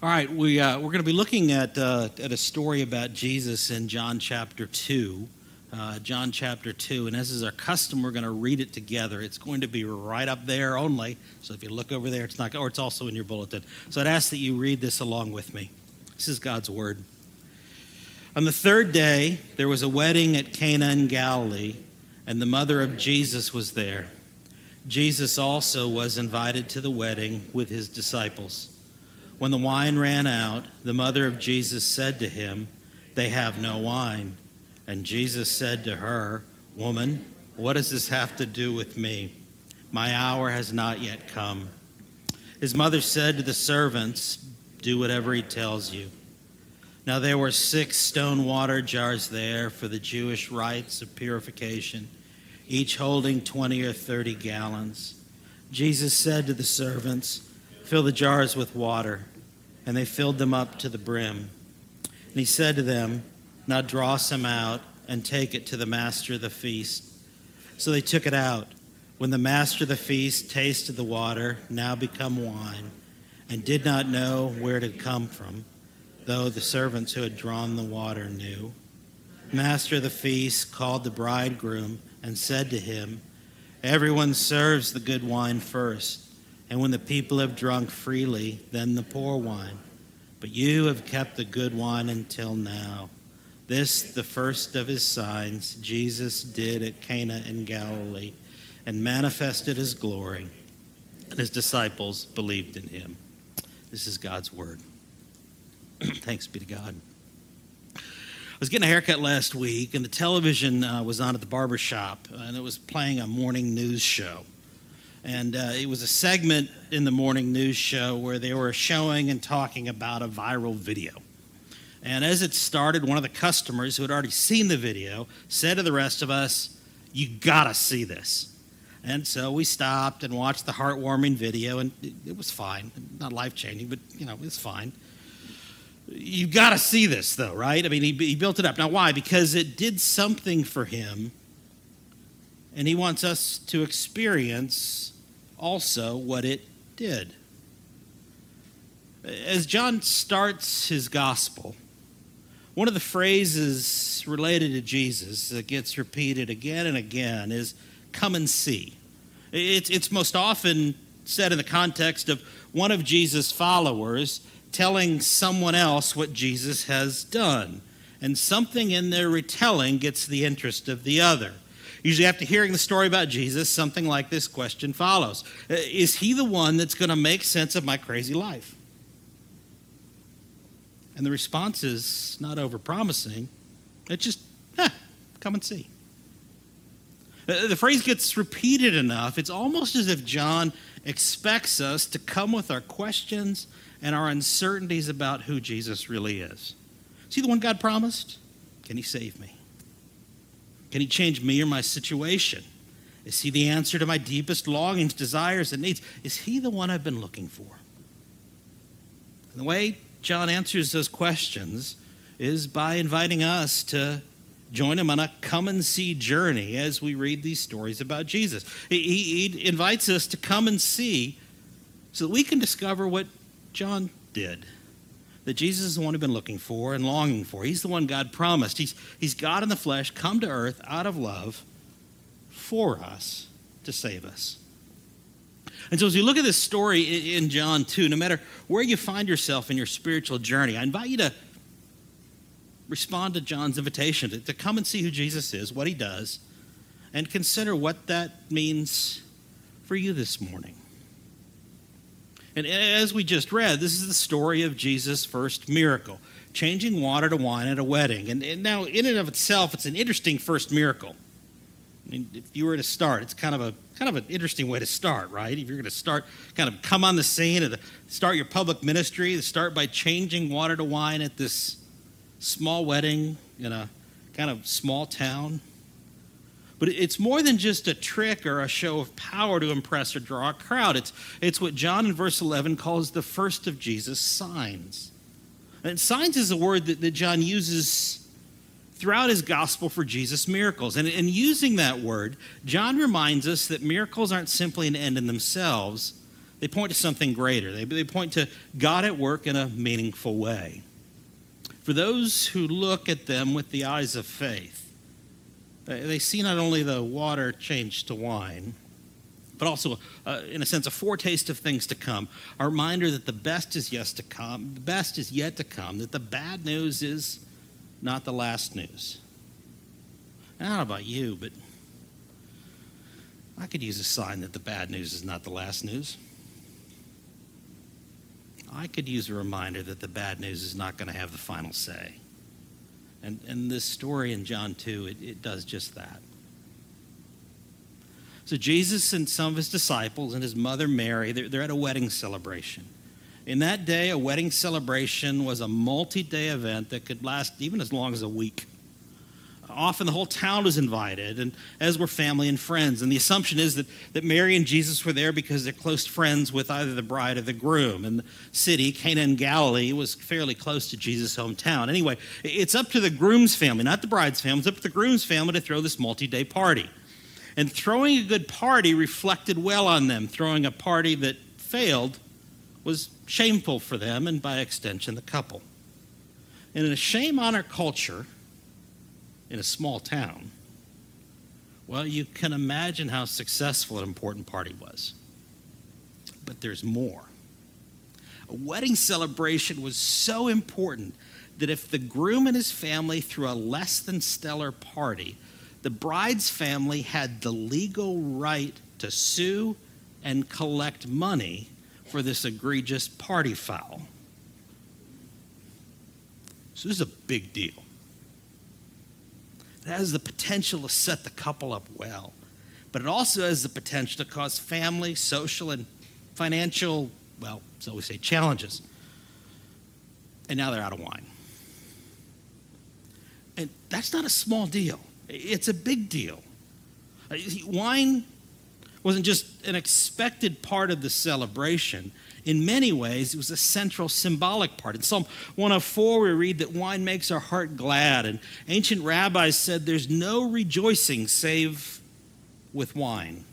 All right, we, uh, we're going to be looking at, uh, at a story about Jesus in John chapter 2. Uh, John chapter 2. And as is our custom, we're going to read it together. It's going to be right up there only. So if you look over there, it's not, or it's also in your bulletin. So I'd ask that you read this along with me. This is God's word. On the third day, there was a wedding at Cana in Galilee, and the mother of Jesus was there. Jesus also was invited to the wedding with his disciples. When the wine ran out, the mother of Jesus said to him, They have no wine. And Jesus said to her, Woman, what does this have to do with me? My hour has not yet come. His mother said to the servants, Do whatever he tells you. Now there were six stone water jars there for the Jewish rites of purification, each holding 20 or 30 gallons. Jesus said to the servants, Fill the jars with water. And they filled them up to the brim. And he said to them, Now draw some out and take it to the master of the feast. So they took it out. When the master of the feast tasted the water, now become wine, and did not know where it had come from, though the servants who had drawn the water knew. Master of the feast called the bridegroom and said to him, Everyone serves the good wine first and when the people have drunk freely, then the poor wine. But you have kept the good wine until now. This, the first of his signs, Jesus did at Cana in Galilee and manifested his glory, and his disciples believed in him. This is God's word. Thanks be to God. I was getting a haircut last week, and the television uh, was on at the barber shop, and it was playing a morning news show. And uh, it was a segment in the morning news show where they were showing and talking about a viral video. And as it started, one of the customers who had already seen the video said to the rest of us, You gotta see this. And so we stopped and watched the heartwarming video, and it, it was fine. Not life changing, but you know, it's fine. You gotta see this, though, right? I mean, he, he built it up. Now, why? Because it did something for him and he wants us to experience also what it did. As John starts his gospel, one of the phrases related to Jesus that gets repeated again and again is come and see. It's, it's most often said in the context of one of Jesus' followers telling someone else what Jesus has done. And something in their retelling gets the interest of the other. Usually, after hearing the story about Jesus, something like this question follows uh, Is he the one that's going to make sense of my crazy life? And the response is not over promising. It's just, eh, come and see. Uh, the phrase gets repeated enough, it's almost as if John expects us to come with our questions and our uncertainties about who Jesus really is. Is he the one God promised? Can he save me? Can He change me or my situation? Is He the answer to my deepest longings, desires, and needs? Is He the one I've been looking for? And the way John answers those questions is by inviting us to join him on a come and see journey as we read these stories about Jesus. He, he, invites us to come and see so that we can discover what John did that Jesus is the one we've been looking for and longing for. He's the one God promised. He's, he's God in the flesh, come to earth out of love for us to save us. And so, as you look at this story in John 2, no matter where you find yourself in your spiritual journey, I invite you to respond to John's invitation to, to come and see who Jesus is, what he does, and consider what that means for you this morning. And as we just read, this is the story of Jesus' first miracle, changing water to wine at a wedding. And, and now, in and of itself, it's an interesting first miracle. I mean, if you were to start, it's kind of a kind of an interesting way to start, right? If you're going to start, kind of come on the scene and start your public ministry, start by changing water to wine at this small wedding in a kind of small town. But it's more than just a trick or a show of power to impress or draw a crowd. It's, it's what John in verse 11 calls the first of Jesus' signs. And signs is a word that, that John uses throughout his gospel for Jesus' miracles. And in using that word, John reminds us that miracles aren't simply an end in themselves, They point to something greater. They, they point to God at work in a meaningful way. For those who look at them with the eyes of faith, they see not only the water changed to wine, but also, uh, in a sense, a foretaste of things to come. A reminder that the best is yet to come. The best is yet to come. That the bad news is not the last news. I don't know about you, but I could use a sign that the bad news is not the last news. I could use a reminder that the bad news is not going to have the final say. And, and this story in John 2, it, it does just that. So Jesus and some of his disciples and his mother Mary, they're, they're at a wedding celebration. In that day, a wedding celebration was a multi day event that could last even as long as a week. Often the whole town was invited, and as were family and friends. And the assumption is that, that Mary and Jesus were there because they're close friends with either the bride or the groom. And the city, Cana in Galilee, was fairly close to Jesus' hometown. Anyway, it's up to the groom's family, not the bride's family, it's up to the groom's family to throw this multi day party. And throwing a good party reflected well on them. Throwing a party that failed was shameful for them and by extension the couple. And in a shame honor culture, in a small town, well, you can imagine how successful an important party was. But there's more. A wedding celebration was so important that if the groom and his family threw a less than stellar party, the bride's family had the legal right to sue and collect money for this egregious party foul. So, this is a big deal. It has the potential to set the couple up well, but it also has the potential to cause family, social, and financial, well, so we say challenges. And now they're out of wine. And that's not a small deal. It's a big deal. Wine wasn't just an expected part of the celebration. In many ways, it was a central symbolic part. In Psalm 104, we read that wine makes our heart glad, and ancient rabbis said there's no rejoicing save with wine.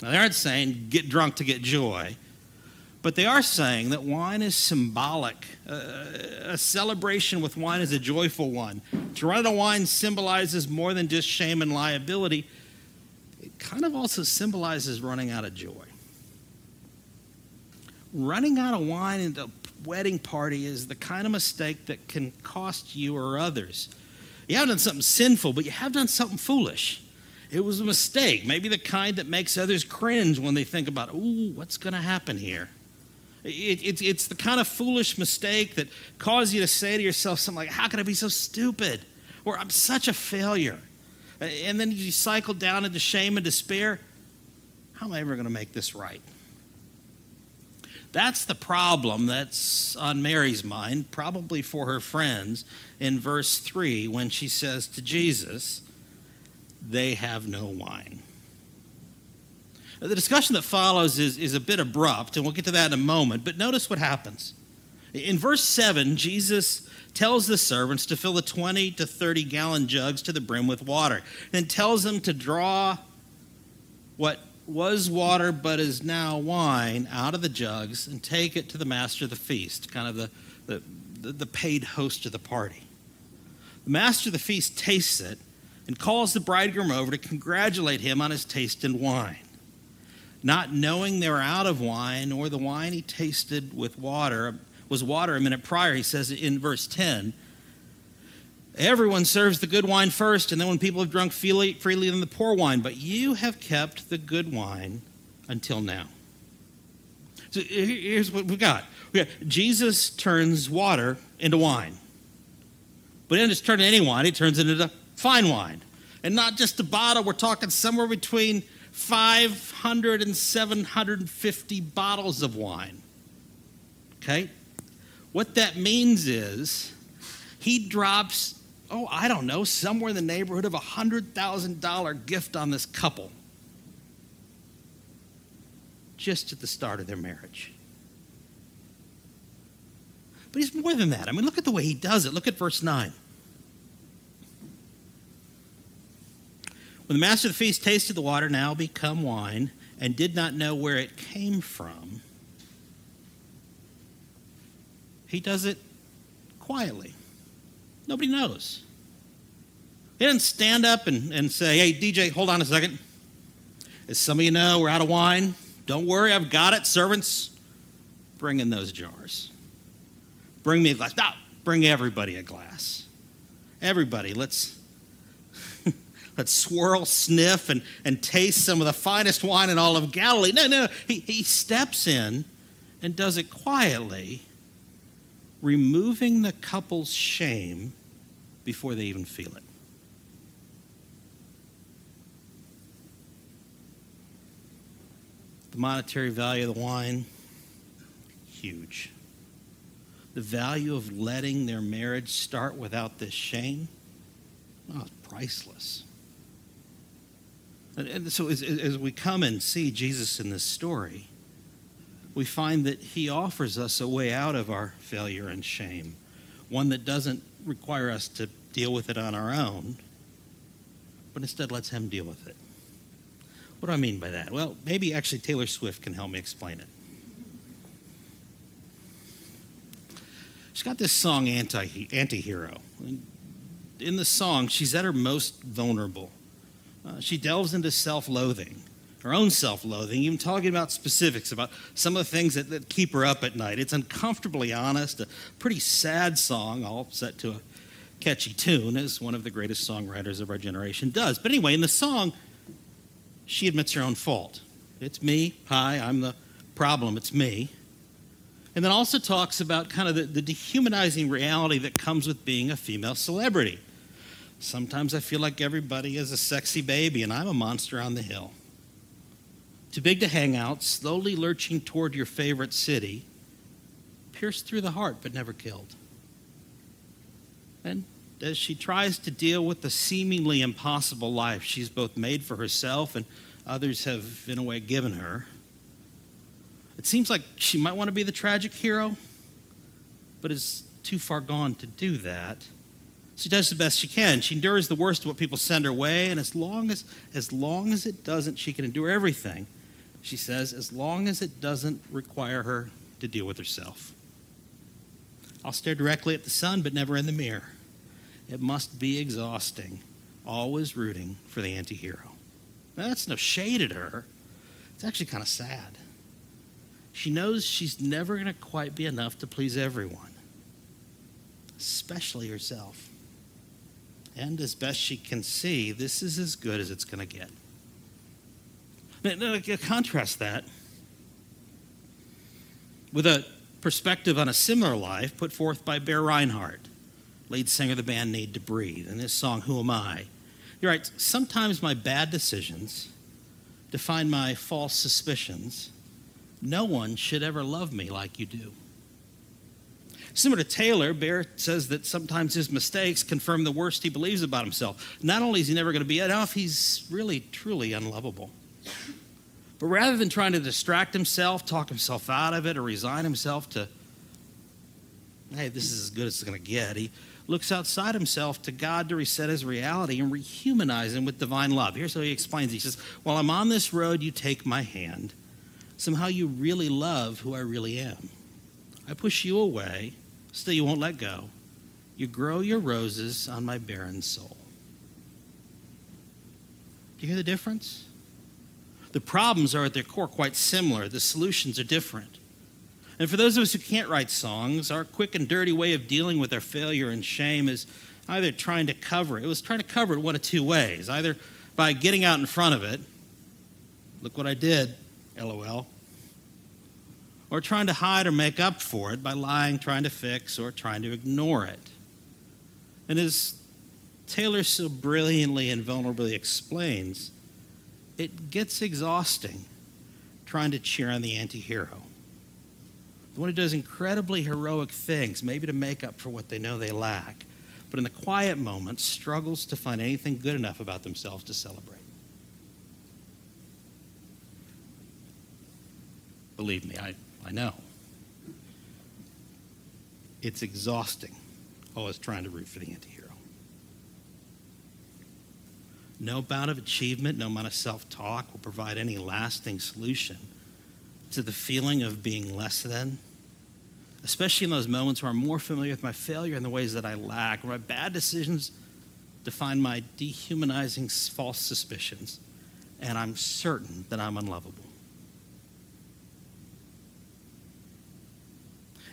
Now, they aren't saying get drunk to get joy. But they are saying that wine is symbolic. Uh, a celebration with wine is a joyful one. To run out of wine symbolizes more than just shame and liability, it kind of also symbolizes running out of joy. Running out of wine at a wedding party is the kind of mistake that can cost you or others. You haven't done something sinful, but you have done something foolish. It was a mistake, maybe the kind that makes others cringe when they think about, ooh, what's going to happen here? It, it, it's the kind of foolish mistake that causes you to say to yourself something like, How can I be so stupid? Or I'm such a failure. And then you cycle down into shame and despair. How am I ever going to make this right? That's the problem that's on Mary's mind, probably for her friends, in verse 3 when she says to Jesus, They have no wine. The discussion that follows is, is a bit abrupt, and we'll get to that in a moment, but notice what happens. In verse 7, Jesus tells the servants to fill the 20 to 30 gallon jugs to the brim with water, then tells them to draw what was water but is now wine out of the jugs and take it to the master of the feast, kind of the, the, the paid host of the party. The master of the feast tastes it and calls the bridegroom over to congratulate him on his taste in wine not knowing they were out of wine, or the wine he tasted with water was water a minute prior. He says in verse 10 Everyone serves the good wine first, and then when people have drunk freely, freely then the poor wine. But you have kept the good wine until now. So here's what we got. We got Jesus turns water into wine. But he doesn't just turn any wine, he turns it into fine wine. And not just a bottle, we're talking somewhere between 500 and 750 bottles of wine. Okay? What that means is he drops, oh, I don't know, somewhere in the neighborhood of a $100,000 gift on this couple just at the start of their marriage. But he's more than that. I mean, look at the way he does it. Look at verse 9. When the master of the feast tasted the water now become wine, and did not know where it came from, he does it quietly. Nobody knows. He didn't stand up and, and say, hey, DJ, hold on a second. As some of you know, we're out of wine. Don't worry, I've got it. Servants, bring in those jars. Bring me a glass. No, bring everybody a glass. Everybody, let's let's swirl, sniff, and, and taste some of the finest wine in all of Galilee. No, no, he, he steps in and does it quietly, removing the couple's shame before they even feel it. The monetary value of the wine, huge. The value of letting their marriage start without this shame, oh, it's priceless. And, and so, as, as we come and see Jesus in this story, we find that he offers us a way out of our failure and shame, one that doesn't require us to deal with it on our own, but instead lets him deal with it. What do I mean by that? Well, maybe actually Taylor Swift can help me explain it. She's got this song, Anti Hero. In the song, she's at her most vulnerable. Uh, she delves into self loathing, her own self loathing, even talking about specifics about some of the things that, that keep her up at night. It's uncomfortably honest, a pretty sad song, all set to a catchy tune, as one of the greatest songwriters of our generation does. But anyway, in the song, she admits her own fault. It's me. Hi, I'm the problem. It's me. And then also talks about kind of the, the, dehumanizing reality that comes with being a female celebrity. Sometimes I feel like everybody is a sexy baby and I'm a monster on the hill. Too big to hang out, slowly lurching toward your favorite city, pierced through the heart but never killed. And as she tries to deal with the seemingly impossible life she's both made for herself and others have, in a way, given her. It seems like she might want to be the tragic hero, but is too far gone to do that. She does the best she can. She endures the worst of what people send her way, and as long as as long as it doesn't, she can endure everything. She says, as long as it doesn't require her to deal with herself. I'll stare directly at the sun, but never in the mirror. It must be exhausting, always rooting for the anti hero. That's no shade at her. It's actually kind of sad. She knows she's never going to quite be enough to please everyone, especially herself. And as best she can see, this is as good as it's going to get. Contrast that with a perspective on a similar life put forth by Bear Rinehart lead singer of the band Need to Breathe, in this song, Who Am I? He writes, Sometimes my bad decisions define my false suspicions. No one should ever love me like you do. Similar to Taylor, Bear says that sometimes his mistakes confirm the worst he believes about himself. Not only is he never going to be enough, he's really, truly unlovable. But rather than trying to distract himself, talk himself out of it, or resign himself to, hey, this is as good as it's going to get, he looks outside himself to God to reset his reality and rehumanize him with divine love. Here's how he explains. He says, While I'm on this road, you take my hand. Somehow you really love who I really am. I push you away, still you won't let go. You grow your roses on my barren soul. Do you hear the difference? The problems are at their core quite similar, the solutions are different. And for those of us who can't write songs, our quick and dirty way of dealing with our failure and shame is either trying to cover it. It was trying to cover it one of two ways either by getting out in front of it, look what I did, lol, or trying to hide or make up for it by lying, trying to fix, or trying to ignore it. And as Taylor so brilliantly and vulnerably explains, it gets exhausting trying to cheer on the anti hero the one who does incredibly heroic things, maybe to make up for what they know they lack, but in the quiet moments struggles to find anything good enough about themselves to celebrate. Believe me, I, I know. It's exhausting, always trying to root for the anti hero. No amount of achievement, no amount of self talk will provide any lasting solution to the feeling of being less than, especially in those moments where I'm more familiar with my failure and the ways that I lack, where my bad decisions define my dehumanizing false suspicions, and I'm certain that I'm unlovable.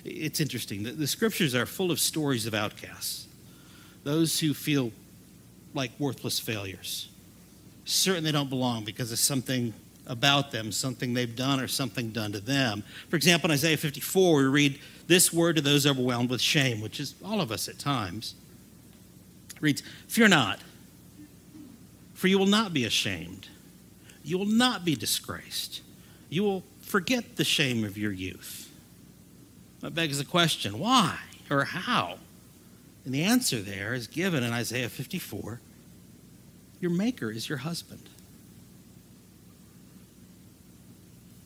It's interesting. The, the scriptures are full of stories of outcasts, those who feel like worthless failures. Certain they don't belong because of something about them, something they've done or something done to them. For example, in Isaiah 54, we read this word to those overwhelmed with shame, which is all of us at times. It reads, Fear not, for you will not be ashamed. You will not be disgraced. You will forget the shame of your youth. That begs the question why or how? And the answer there is given in Isaiah 54 Your Maker is your husband.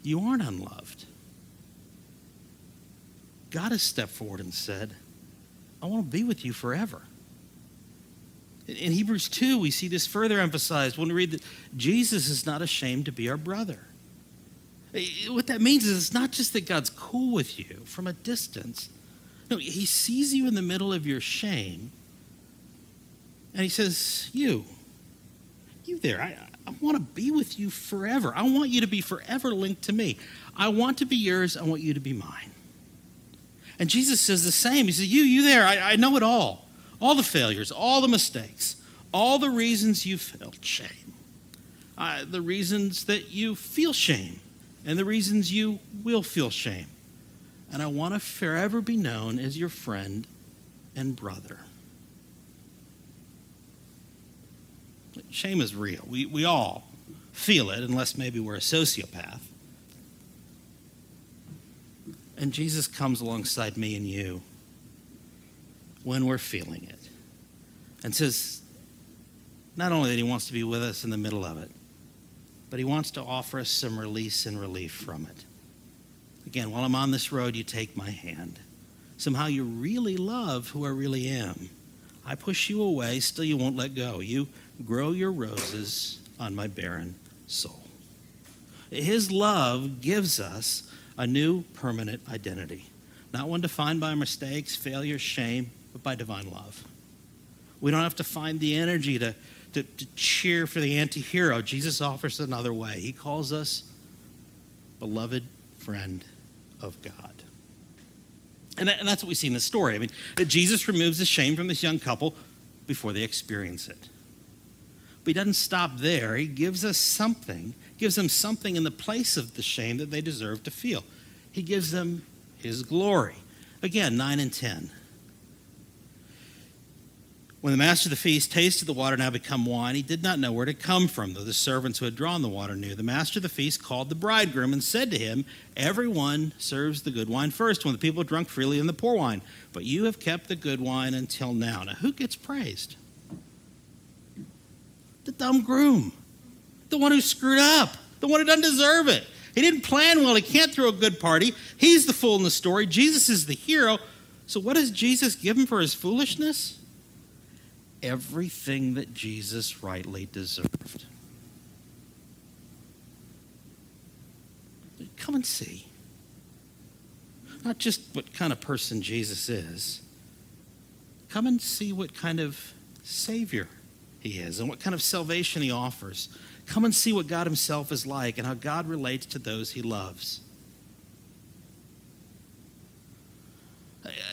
You aren't unloved. God has stepped forward and said, I want to be with you forever. In Hebrews 2, we see this further emphasized when we read that Jesus is not ashamed to be our brother. What that means is it's not just that God's cool with you from a distance. No, He sees you in the middle of your shame, and He says, You, you there, I, I want to be with you forever. I want you to be forever linked to me. I want to be yours. I want you to be mine. And Jesus says the same. He says, You, you there, I, I know it all. All the failures, all the mistakes, all the reasons you felt shame, uh, the reasons that you feel shame and the reasons you will feel shame. And I want to forever be known as your friend and brother. Shame is real. We, we all feel it, unless maybe we're a sociopath. And Jesus comes alongside me and you when we're feeling it and says, not only that he wants to be with us in the middle of it, but he wants to offer us some release and relief from it. Again, while I'm on this road, you take my hand. Somehow you really love who I really am. I push you away, still you won't let go. You grow your roses on my barren soul. His love gives us a new permanent identity, not one defined by mistakes, failures, shame, but by divine love. We don't have to find the energy to to, to cheer for the anti hero. Jesus offers another way. He calls us beloved friend of God. And, that, and that's what we see in the story. I mean, that Jesus removes the shame from this young couple before they experience it. But he doesn't stop there. He gives us something, gives them something in the place of the shame that they deserve to feel. He gives them his glory. Again, 9 and 10. When the master of the feast tasted the water now become wine, he did not know where had come from, though the servants who had drawn the water knew. The master of the feast called the bridegroom and said to him, Everyone serves the good wine first, when the people drunk freely in the poor wine. But you have kept the good wine until now. Now, who gets praised? The dumb groom, the one who screwed up, the one who doesn't deserve it. He didn't plan well. He can't throw a good party. He's the fool in the story. Jesus is the hero. So, what does Jesus give him for his foolishness? Everything that Jesus rightly deserved. Come and see. Not just what kind of person Jesus is, come and see what kind of Savior he is and what kind of salvation he offers. Come and see what God himself is like and how God relates to those he loves.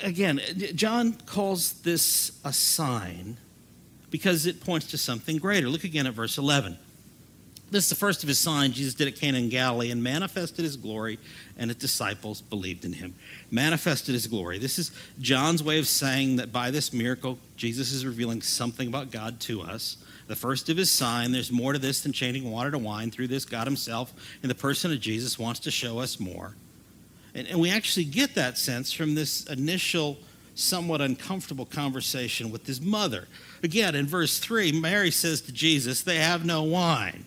Again, John calls this a sign because it points to something greater. Look again at verse 11. This is the first of his signs Jesus did at Cana in Galilee and manifested his glory, and his disciples believed in him. Manifested his glory. This is John's way of saying that by this miracle, Jesus is revealing something about God to us. The first of his sign, there's more to this than changing water to wine. Through this, God himself, in the person of Jesus, wants to show us more. And, and we actually get that sense from this initial, somewhat uncomfortable conversation with his mother. Again, in verse 3, Mary says to Jesus, They have no wine.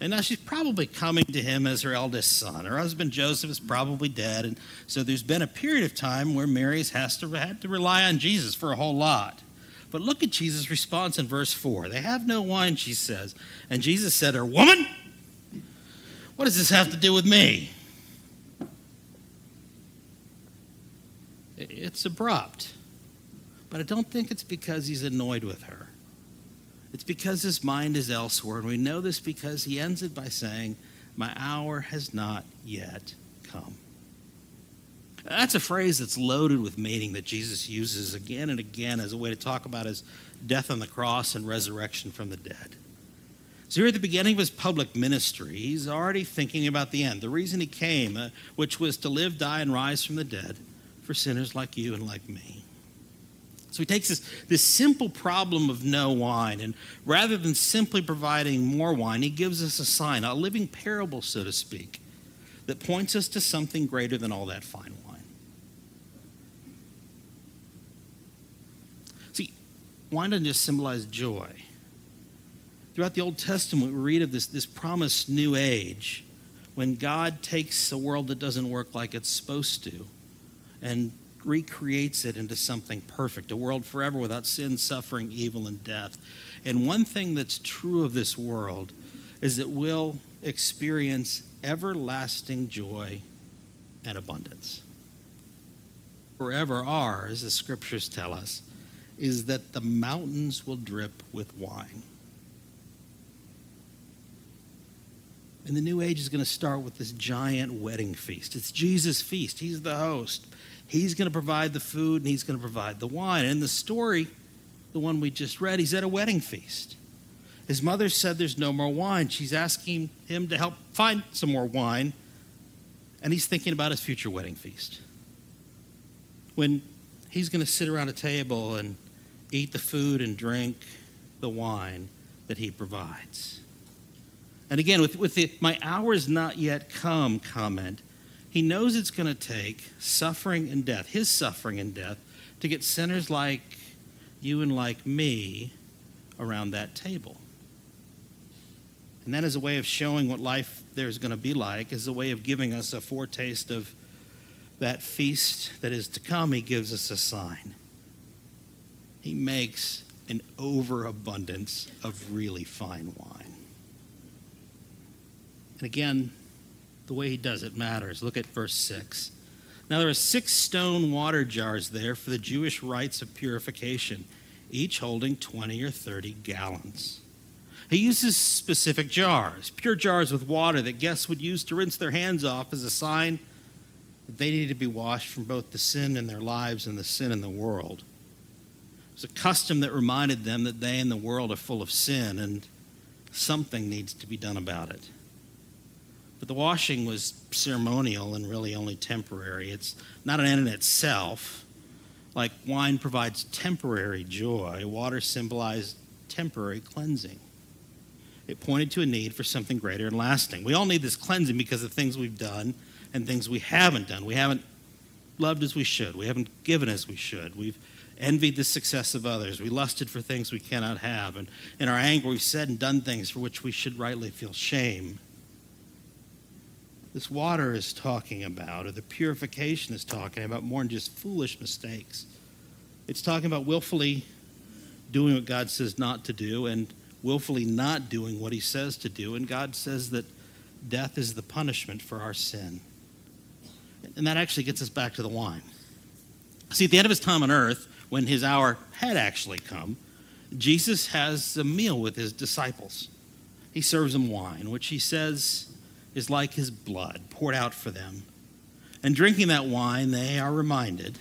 And now she's probably coming to him as her eldest son. Her husband Joseph is probably dead. And so there's been a period of time where Mary has to, had to rely on Jesus for a whole lot. But look at Jesus' response in verse 4. They have no wine, she says. And Jesus said to her, Woman, what does this have to do with me? It's abrupt. But I don't think it's because he's annoyed with her. It's because his mind is elsewhere. And we know this because he ends it by saying, My hour has not yet come. That's a phrase that's loaded with meaning that Jesus uses again and again as a way to talk about his death on the cross and resurrection from the dead. So, here at the beginning of his public ministry, he's already thinking about the end, the reason he came, uh, which was to live, die, and rise from the dead for sinners like you and like me. So he takes this, this simple problem of no wine, and rather than simply providing more wine, he gives us a sign, a living parable, so to speak, that points us to something greater than all that fine wine. See, wine doesn't just symbolize joy. Throughout the Old Testament, we read of this, this promised new age when God takes a world that doesn't work like it's supposed to and recreates it into something perfect, a world forever without sin, suffering, evil, and death. And one thing that's true of this world is that we'll experience everlasting joy and abundance. Forever ours, as the scriptures tell us, is that the mountains will drip with wine. And the new age is going to start with this giant wedding feast. It's Jesus' feast. He's the host. He's going to provide the food and he's going to provide the wine. And the story, the one we just read, he's at a wedding feast. His mother said there's no more wine. She's asking him to help find some more wine. And he's thinking about his future wedding feast. When he's going to sit around a table and eat the food and drink the wine that he provides. And again, with, with the my hour's not yet come comment, he knows it's going to take suffering and death, his suffering and death, to get sinners like you and like me around that table. And that is a way of showing what life there's going to be like, is a way of giving us a foretaste of that feast that is to come. He gives us a sign he makes an overabundance of really fine wine. And again, the way he does it matters. Look at verse 6. Now there are six stone water jars there for the Jewish rites of purification, each holding 20 or 30 gallons. He uses specific jars, pure jars with water that guests would use to rinse their hands off as a sign that they needed to be washed from both the sin in their lives and the sin in the world was a custom that reminded them that they and the world are full of sin and something needs to be done about it. But the washing was ceremonial and really only temporary. It's not an end in itself. Like wine provides temporary joy, water symbolized temporary cleansing. It pointed to a need for something greater and lasting. We all need this cleansing because of things we've done and things we haven't done. We haven't loved as we should. We haven't given as we should. We've envied the success of others. We lusted for things we cannot have. And in our anger, we've said and done things for which we should rightly feel shame. This water is talking about, or the purification is talking about, more than just foolish mistakes. It's talking about willfully doing what God says not to do and willfully not doing what he says to do. And God says that death is the punishment for our sin. And that actually gets us back to the wine. See, at the end of his time on earth, when his hour had actually come, Jesus has a meal with his disciples. He serves them wine, which he says is like his blood poured out for them. And drinking that wine, they are reminded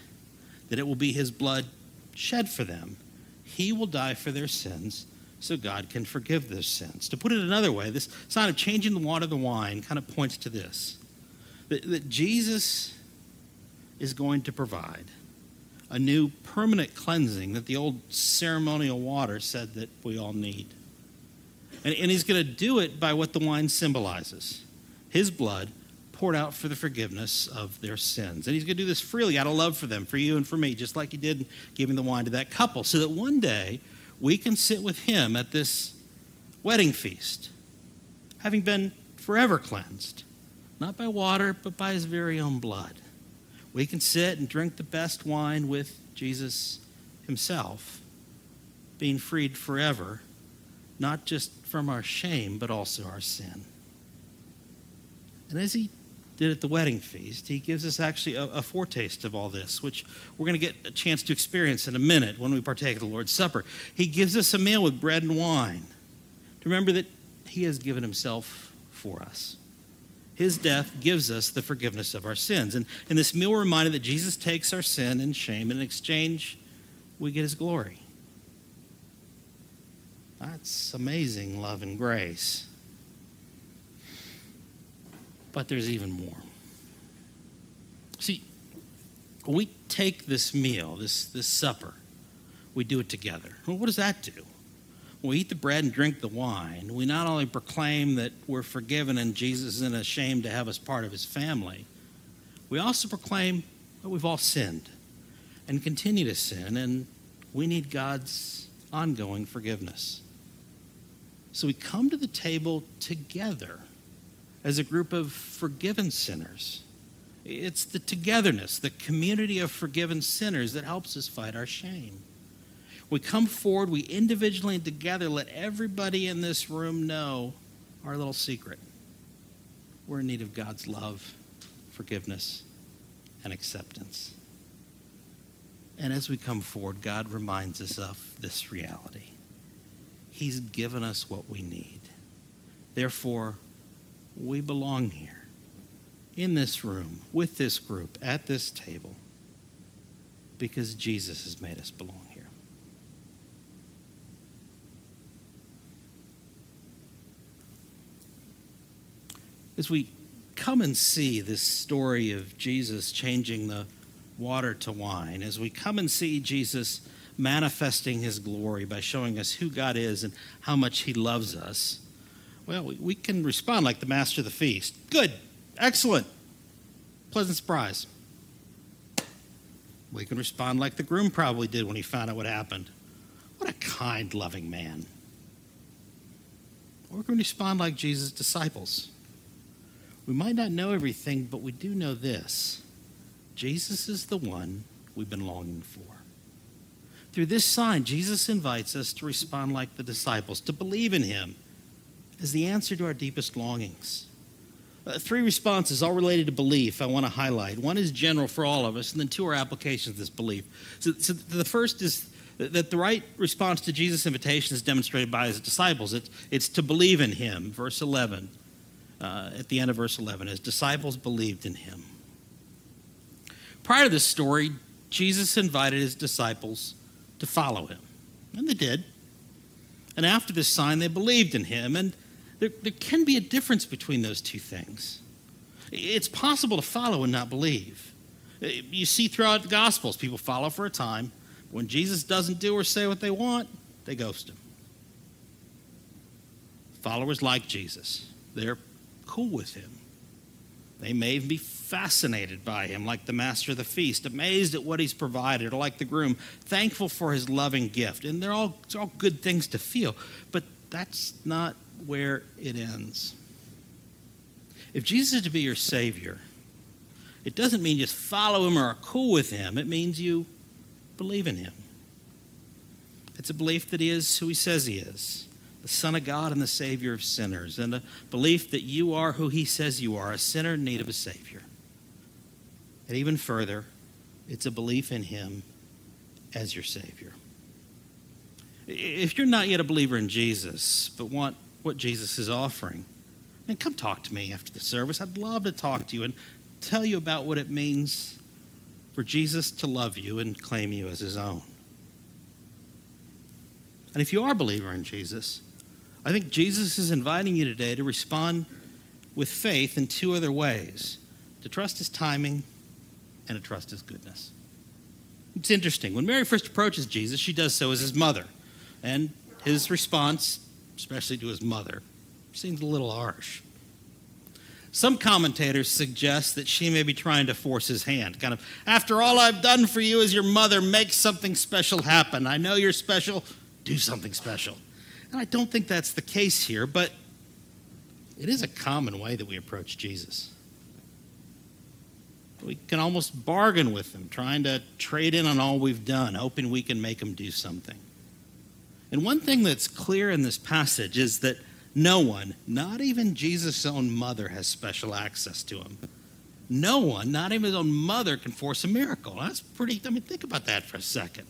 that it will be his blood shed for them. He will die for their sins so God can forgive their sins. To put it another way, this sign of changing the water to wine kind of points to this that, that Jesus is going to provide a new permanent cleansing that the old ceremonial water said that we all need. And, and he's going to do it by what the wine symbolizes his blood poured out for the forgiveness of their sins. And he's going to do this freely out of love for them, for you and for me, just like he did giving the wine to that couple, so that one day we can sit with him at this wedding feast, having been forever cleansed, not by water, but by his very own blood we can sit and drink the best wine with Jesus himself being freed forever, not just from our shame, but also our sin. And as he did at the wedding feast, he gives us actually a, a foretaste of all this, which we're going to get a chance to experience in a minute when we partake of the Lord's Supper. He gives us a meal with bread and wine to remember that he has given himself for us. His death gives us the forgiveness of our sins. And in this meal, we're reminded that Jesus takes our sin and shame, and in exchange, we get his glory. That's amazing love and grace. But there's even more. See, we take this meal, this, this supper, we do it together. Well, what does that do? We eat the bread and drink the wine, we not only proclaim that we're forgiven and Jesus isn't ashamed to have us part of his family, we also proclaim that we've all sinned and continue to sin, and we need God's ongoing forgiveness. So we come to the table together as a group of forgiven sinners. It's the togetherness, the community of forgiven sinners that helps us fight our shame. We come forward, we individually and together let everybody in this room know our little secret. We're in need of God's love, forgiveness, and acceptance. And as we come forward, God reminds us of this reality. He's given us what we need. Therefore, we belong here, in this room, with this group, at this table, because Jesus has made us belong here. As we come and see this story of Jesus changing the water to wine, as we come and see Jesus manifesting his glory by showing us who God is and how much he loves us, well, we, we can respond like the master of the feast. Good, excellent, pleasant surprise. We can respond like the groom probably did when he found out what happened. What a kind, loving man. Or we can respond like Jesus' disciples. We might not know everything, but we do know this Jesus is the one we've been longing for. Through this sign, Jesus invites us to respond like the disciples, to believe in him as the answer to our deepest longings. Uh, three responses, all related to belief, I want to highlight. One is general for all of us, and then two are applications of this belief. So, so the first is that the right response to Jesus' invitation is demonstrated by his disciples. It's, it's to believe in him, verse 11. Uh, at the end of verse 11, his disciples believed in him. Prior to this story, Jesus invited his disciples to follow him, and they did. And after this sign, they believed in him, and there, there can be a difference between those two things. It's possible to follow and not believe. You see throughout the Gospels, people follow for a time. When Jesus doesn't do or say what they want, they ghost him. Followers like Jesus, they're cool with him. They may even be fascinated by him, like the master of the feast, amazed at what he's provided, or like the groom, thankful for his loving gift. And they're all, they're all good things to feel. But that's not where it ends. If Jesus is to be your Savior, it doesn't mean just follow him or are cool with him. It means you believe in him. It's a belief that he is who he says he is the Son of God and the Savior of sinners, and a belief that you are who he says you are, a sinner in need of a Savior. And even further, it's a belief in him as your Savior. If you're not yet a believer in Jesus, but want what Jesus is offering, then come talk to me after the service. I'd love to talk to you and tell you about what it means for Jesus to love you and claim you as his own. And if you are a believer in Jesus, I think Jesus is inviting you today to respond with faith in two other ways to trust his timing and to trust his goodness. It's interesting. When Mary first approaches Jesus, she does so as his mother. And his response, especially to his mother, seems a little harsh. Some commentators suggest that she may be trying to force his hand. Kind of, after all I've done for you as your mother, make something special happen. I know you're special, do something special. And I don't think that's the case here, but it is a common way that we approach Jesus. We can almost bargain with him, trying to trade in on all we've done, hoping we can make him do something. And one thing that's clear in this passage is that no one, not even Jesus' own mother, has special access to him. No one, not even his own mother, can force a miracle. That's pretty, I mean, think about that for a second.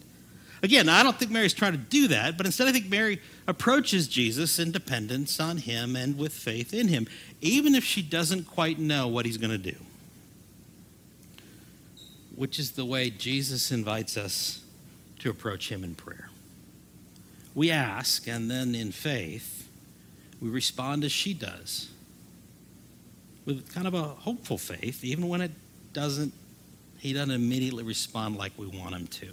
Again, I don't think Mary's trying to do that, but instead I think Mary approaches Jesus in dependence on him and with faith in him, even if she doesn't quite know what he's going to do. Which is the way Jesus invites us to approach him in prayer. We ask, and then in faith, we respond as she does with kind of a hopeful faith, even when it doesn't, he doesn't immediately respond like we want him to.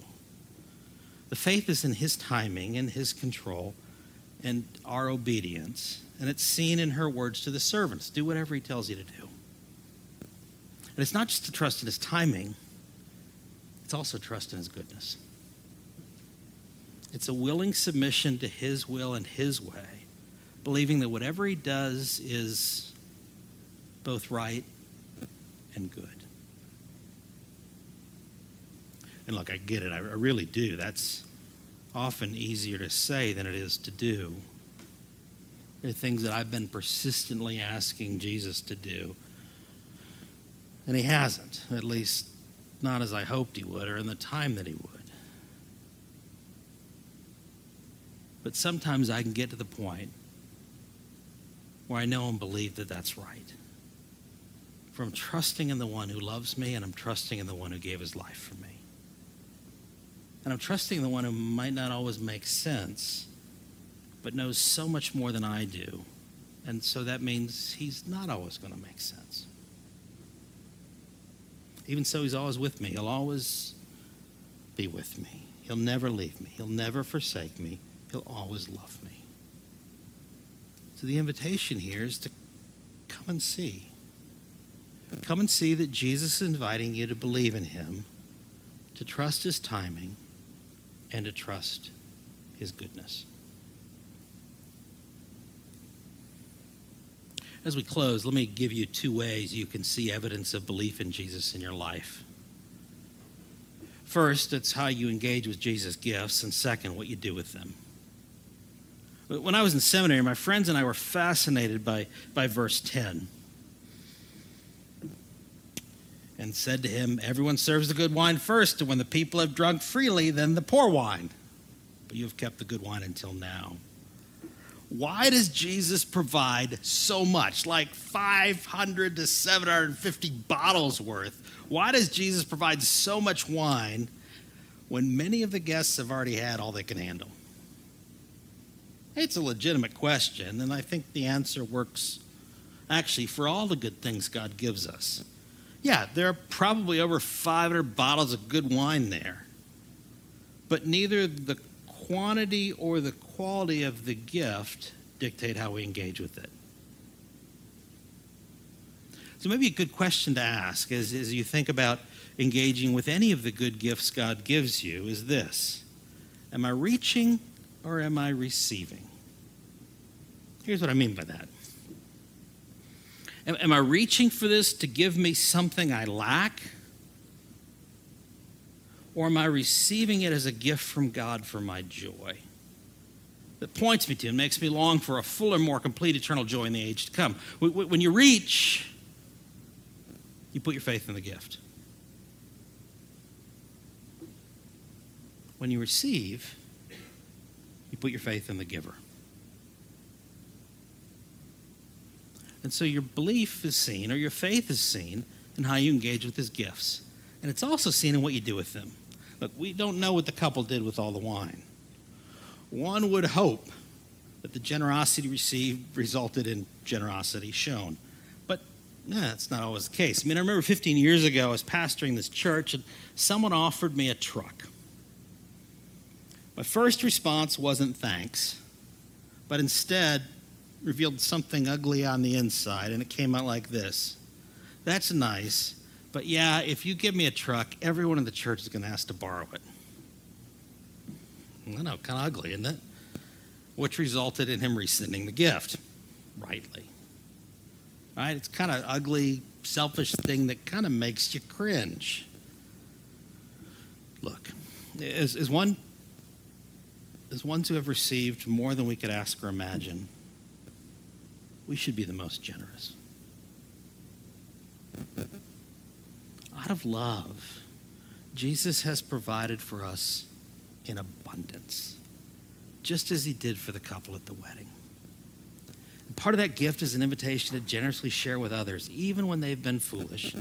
The faith is in his timing and his control and our obedience, and it's seen in her words to the servants do whatever he tells you to do. And it's not just to trust in his timing, it's also trust in his goodness. It's a willing submission to his will and his way, believing that whatever he does is both right and good. And look, I get it. I really do. That's often easier to say than it is to do. There are things that I've been persistently asking Jesus to do, and he hasn't, at least not as I hoped he would or in the time that he would. But sometimes I can get to the point where I know and believe that that's right. From trusting in the one who loves me, and I'm trusting in the one who gave his life for me. And I'm trusting the one who might not always make sense, but knows so much more than I do. And so that means he's not always going to make sense. Even so, he's always with me. He'll always be with me. He'll never leave me. He'll never forsake me. He'll always love me. So the invitation here is to come and see. Come and see that Jesus is inviting you to believe in him, to trust his timing, and to trust his goodness. As we close, let me give you two ways you can see evidence of belief in Jesus in your life. First, it's how you engage with Jesus' gifts, and second, what you do with them. When I was in seminary, my friends and I were fascinated by, by verse 10 and said to him, Everyone serves the good wine first, and when the people have drunk freely, then the poor wine. But you have kept the good wine until now. Why does Jesus provide so much, like 500 to 750 bottles worth? Why does Jesus provide so much wine when many of the guests have already had all they can handle? It's a legitimate question, and I think the answer works actually for all the good things God gives us. Yeah, there are probably over 500 bottles of good wine there, but neither the quantity or the quality of the gift dictate how we engage with it. So, maybe a good question to ask as, as you think about engaging with any of the good gifts God gives you is this Am I reaching or am I receiving? Here's what I mean by that. Am, am I reaching for this to give me something I lack? Or am I receiving it as a gift from God for my joy? That points me to and makes me long for a fuller, more complete eternal joy in the age to come. When you reach, you put your faith in the gift. When you receive, you put your faith in the giver. And so your belief is seen, or your faith is seen, in how you engage with his gifts. And it's also seen in what you do with them. Look, we don't know what the couple did with all the wine. One would hope that the generosity received resulted in generosity shown. But nah, that's not always the case. I mean, I remember 15 years ago, I was pastoring this church, and someone offered me a truck. My first response wasn't thanks, but instead, revealed something ugly on the inside, and it came out like this. That's nice, but yeah, if you give me a truck, everyone in the church is going to ask to borrow it. I know, kind of ugly, isn't it? Which resulted in him rescinding the gift, rightly. Right? It's kind of ugly, selfish thing that kind of makes you cringe. Look, as, as one as ones who have received more than we could ask or imagine, we should be the most generous. Out of love, Jesus has provided for us in abundance, just as he did for the couple at the wedding. Part of that gift is an invitation to generously share with others, even when they've been foolish,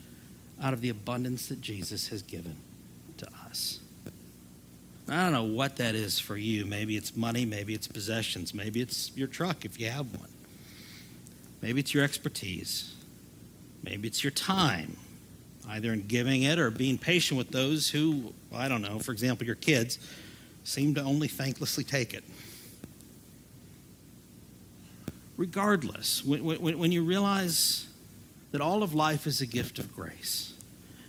out of the abundance that Jesus has given to us. I don't know what that is for you. Maybe it's money, maybe it's possessions, maybe it's your truck if you have one. Maybe it's your expertise. Maybe it's your time, either in giving it or being patient with those who, I don't know, for example, your kids, seem to only thanklessly take it. Regardless, when, when, when you realize that all of life is a gift of grace,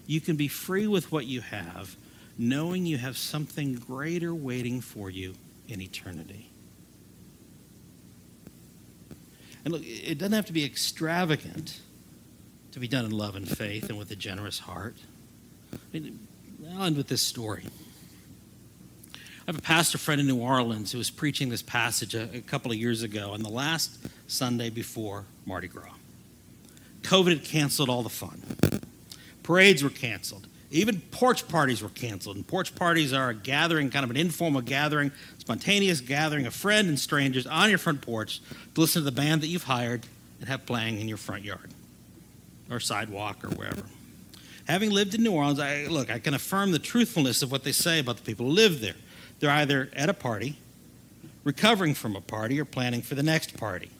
you can be free with what you have, knowing you have something greater waiting for you in eternity. And look, it doesn't have to be extravagant to be done in love and faith and with a generous heart. I mean, I'll end with this story. I have a pastor friend in New Orleans who was preaching this passage a, a couple of years ago on the last Sunday before Mardi Gras. COVID had canceled all the fun. Parades were canceled. Even porch parties were canceled. And porch parties are a gathering, kind of an informal gathering, spontaneous gathering of friends and strangers on your front porch to listen to the band that you've hired and have playing in your front yard or sidewalk or wherever. Having lived in New Orleans, I, look, I can affirm the truthfulness of what they say about the people who live there. They're either at a party, recovering from a party, or planning for the next party.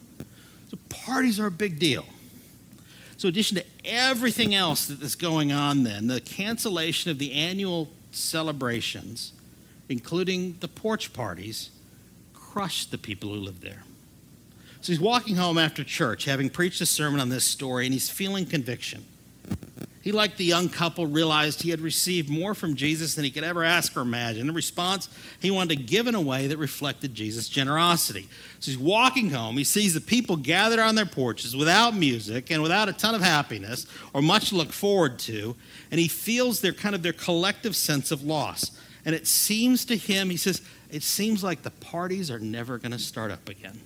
So parties are a big deal. So, in addition to everything else that is going on, then, the cancellation of the annual celebrations, including the porch parties, crushed the people who lived there. So, he's walking home after church, having preached a sermon on this story, and he's feeling conviction. He, like the young couple, realized he had received more from Jesus than he could ever ask or imagine. In response, he wanted to give in a way that reflected Jesus' generosity. So he's walking home. He sees the people gathered on their porches without music and without a ton of happiness or much to look forward to, and he feels their kind of their collective sense of loss. And it seems to him, he says, it seems like the parties are never going to start up again.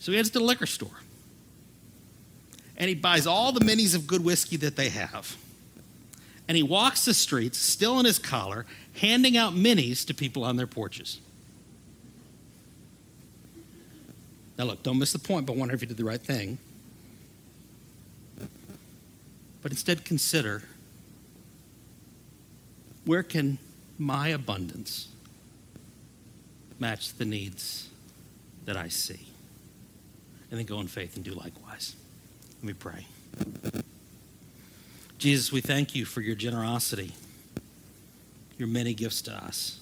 So he heads to the liquor store and he buys all the minis of good whiskey that they have. And he walks the streets, still in his collar, handing out minis to people on their porches. Now, look, don't miss the point, but wonder if you did the right thing. But instead, consider where can my abundance match the needs that I see? And then go in faith and do likewise. Let me pray. Jesus, we thank you for your generosity, your many gifts to us.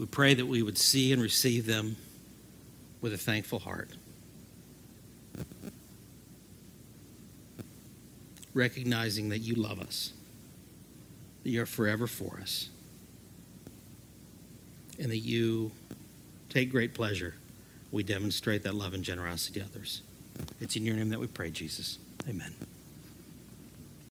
We pray that we would see and receive them with a thankful heart. Recognizing that you love us, that you're forever for us, and that you take great pleasure we demonstrate that love and generosity to others. It's in your name that we pray, Jesus. Amen.